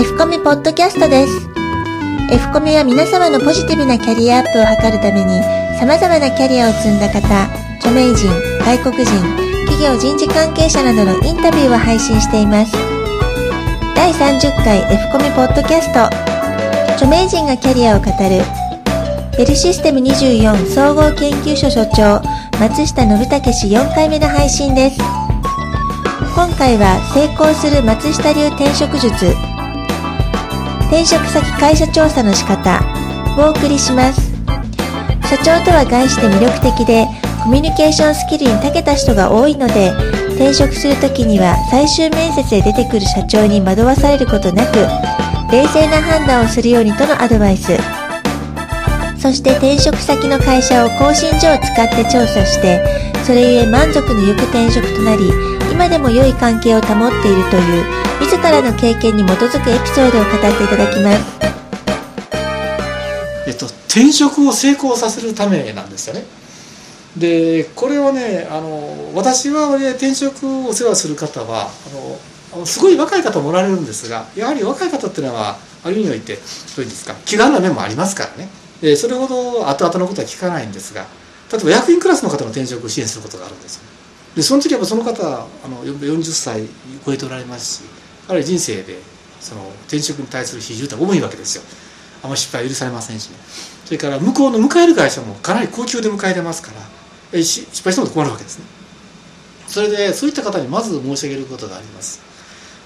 F コミポッドキャストです。F コミは皆様のポジティブなキャリアアップを図るために、様々なキャリアを積んだ方、著名人、外国人、企業人事関係者などのインタビューを配信しています。第30回 F コミポッドキャスト、著名人がキャリアを語る、ベルシステム24総合研究所所長、松下信武氏4回目の配信です。今回は成功する松下流転職術転職先会社調査の仕方をお送りします。社長とは概して魅力的でコミュニケーションスキルに長けた人が多いので転職するときには最終面接で出てくる社長に惑わされることなく冷静な判断をするようにとのアドバイス。そして転職先の会社を更新所を使って調査してそれゆえ満足のゆく転職となり今でも良い関係を保っているという自らの経験に基づくエピソードを語っていただきます。えっと、転職を成功させるためなんですよね。でこれはねあの私は、ね、転職をお世話する方はあのすごい若い方もおられるんですがやはり若い方っていうのはある意味においてどういうんですか気軽な面もありますからね。でそれほど後々のことは聞かないんですが例えば役員クラスの方の転職を支援することがあるんですよ。でその時はその方あの40歳超えておられますしあるいは人生でその転職に対する比重って重いわけですよ。あんまり失敗は許されませんしね。それから向こうの迎える会社もかなり高級で迎えれますから。失敗しても困るわけですね。それでそういった方にまず申し上げることがあります。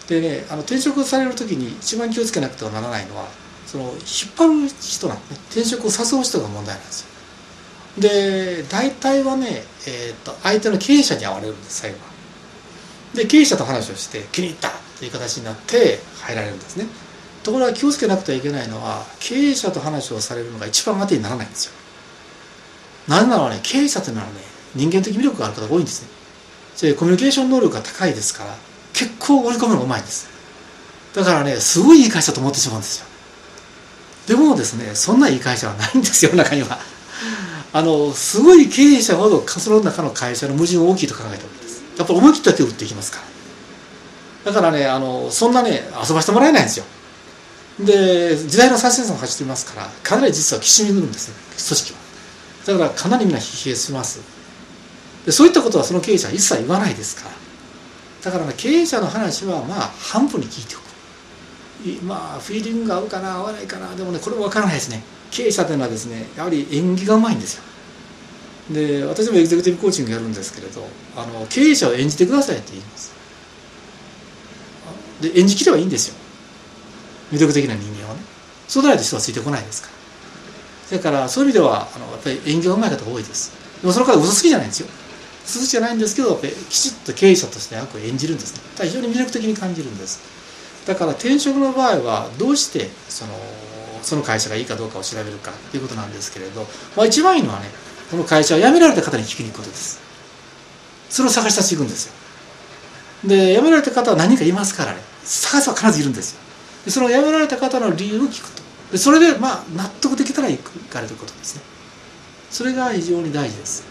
でねあの転職される時に一番気をつけなくてはならないのはその引っ張る人なんでね。転職を誘う人が問題なんですよ。で大体はね、えーと、相手の経営者に会われるんです最後は。で経営者と話をして気に入った。いう形になって入られるんですね。ところが気をつけなくてはいけないのは経営者と話をされるのが一番当てにならないんですよ。なぜならね経営者というのはね人間的魅力がある方が多いんですね。それコミュニケーション能力が高いですから結構織り込むのがうまいんです。だからねすごいいい会社と思ってしまうんですよ。でもですねそんないい会社はないんですよ中には。あのすごい経営者ほどその中の会社の矛盾大きいと考えたわけです。やっぱり思い切った手を打っていきますから。だからねあのそんなね遊ばしてもらえないんですよ。で時代の最先端を走っていますからかなり実はきしみるんですね組織は。だからかなりみんな疲弊します。でそういったことはその経営者は一切言わないですから。だから、ね、経営者の話はまあ半分に聞いておく。まあフィーリングが合うかな合わないかなでもねこれも分からないですね。経営者というのはですねやはり演技がうまいんですよ。で私もエグゼクティブコーチングやるんですけれどあの経営者を演じてくださいって言います。で演じきればいいんですよ。魅力的な人間はね。そうでないと人はついてこないですから。だからそういう意味ではあのやっぱり演技がうまい方が多いです。でもその方嘘つきじゃないんですよ。嘘つきじゃないんですけどやっぱりきちっと経営者として役を演じるんですね。だから非常に魅力的に感じるんです。だから転職の場合はどうしてそのその会社がいいかどうかを調べるかということなんですけれど、まあ、一番いいのはねこの会社を辞められた方に聞きに行くことです。それを探し出していくんですよ。で辞められた方は何かいますからね。探すは必ずいるんですよ。でその辞められた方の理由を聞くと。でそれでまあ納得できたら行かれることですね。それが非常に大事です。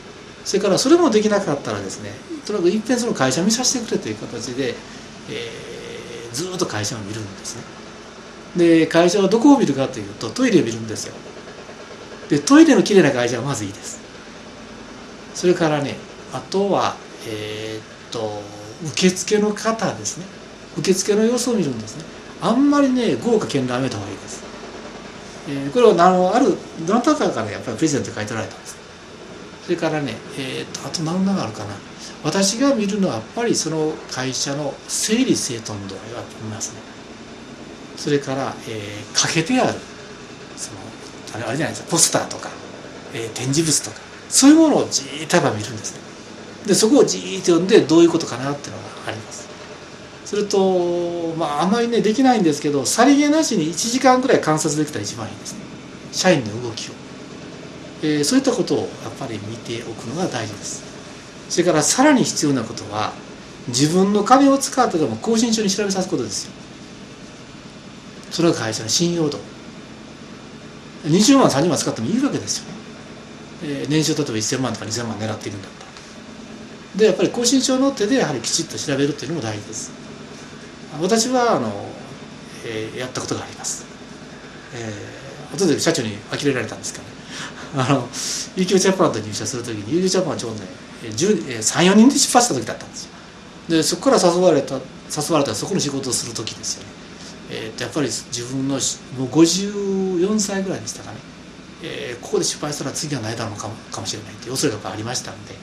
それからそれもできなかったらですねとにかくいっぺんその会社見させてくれという形で、えー、ずっと会社を見るんですね。で会社はどこを見るかというとトイレを見るんですよ。でトイレのきれいな会社はまずいいです。それからねあとはえー、っと受付の方ですね。受付の様子を見るんですね。あんまりね豪華絢爛やめた方がいいです、えー、これはあのあるどなたかがねやっぱりプレゼント書いておられたんです。それからねえー、っとあと何があるかな。私が見るのはやっぱりその会社の整理整頓度合いは見ますね。それから、えー、欠けてあるそのあれじゃないです。かポスターとか、えー、展示物とかそういうものをじーっと見るんですね。でそこをじーっと読んでどういうことかなっていうのがあります。するとまああまりねできないんですけどさりげなしに1時間ぐらい観察できたら一番いいですね。社員の動きを、えー、そういったことをやっぱり見ておくのが大事です。それからさらに必要なことは自分の金を使ってでも更新書に調べさすことですよ。それが会社の信用度。20万30万使ってもいいわけですよ。ね、えー、年収例えば1000万とか2000万狙っているんだったら。でやっぱり更新書の手でやはりきちっと調べるっていうのも大事です。私はあの、えー、やったことがあります、えー、後で社長に呆れられたんですけどね。あの UQ ジャパンと入社する時に UQ ジャパンはちょうどね34人で出発した時だったんですよ。でそこから誘われた誘われたらそこの仕事をする時ですよね、えー、とやっぱり自分のもう54歳ぐらいでしたかね、えー、ここで失敗したら次はないだろうかもかもしれないという恐れがありましたので、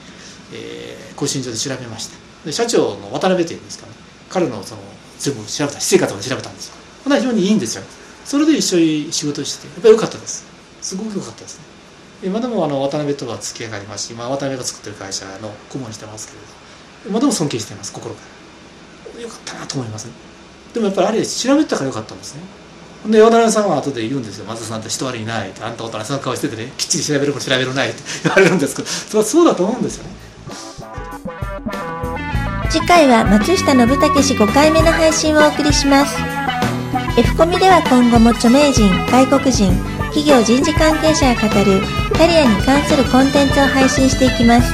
えー、更新上で調べました。で社長の渡辺というんですかね。彼のその全部調べた私生活まで調べたんですよ。これは非常にいいんですよ。それで一緒に仕事しててやっぱり良かったです。すごく良かったですね。今でもあの渡辺とは付き合いがありますし、まあ、渡辺が作ってる会社の顧問してますけれど今でも尊敬しています心から。よかったなと思いますね。でもやっぱりあれ調べたからよかったんですね。で渡辺さんは後で言うんですよ「松田さんって人悪いない」って「あんた渡辺さんの顔しててね。きっちり調べるも調べるない」って言われるんですけどそれはそうだと思うんですよね。次回は松下信武氏5回目の配信をお送りします。F コミでは今後も著名人外国人企業人事関係者が語るキャリアに関するコンテンツを配信していきます。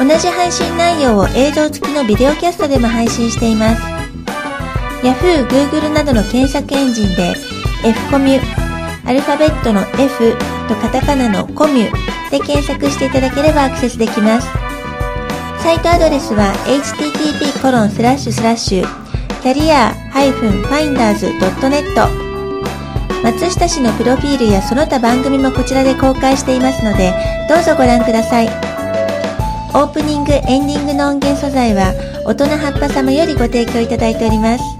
同じ配信内容を映像付きのビデオキャストでも配信しています。Yahoo、Google などの検索エンジンで F コミュアルファベットの F とカタカナのコミュで検索していただければアクセスできます。サイトアドレスは http コロンスラッシュスラッシュキャリア -finders.net 松下氏のプロフィールやその他番組もこちらで公開していますのでどうぞご覧ください。オープニングエンディングの音源素材は大人葉っぱ様よりご提供いただいております。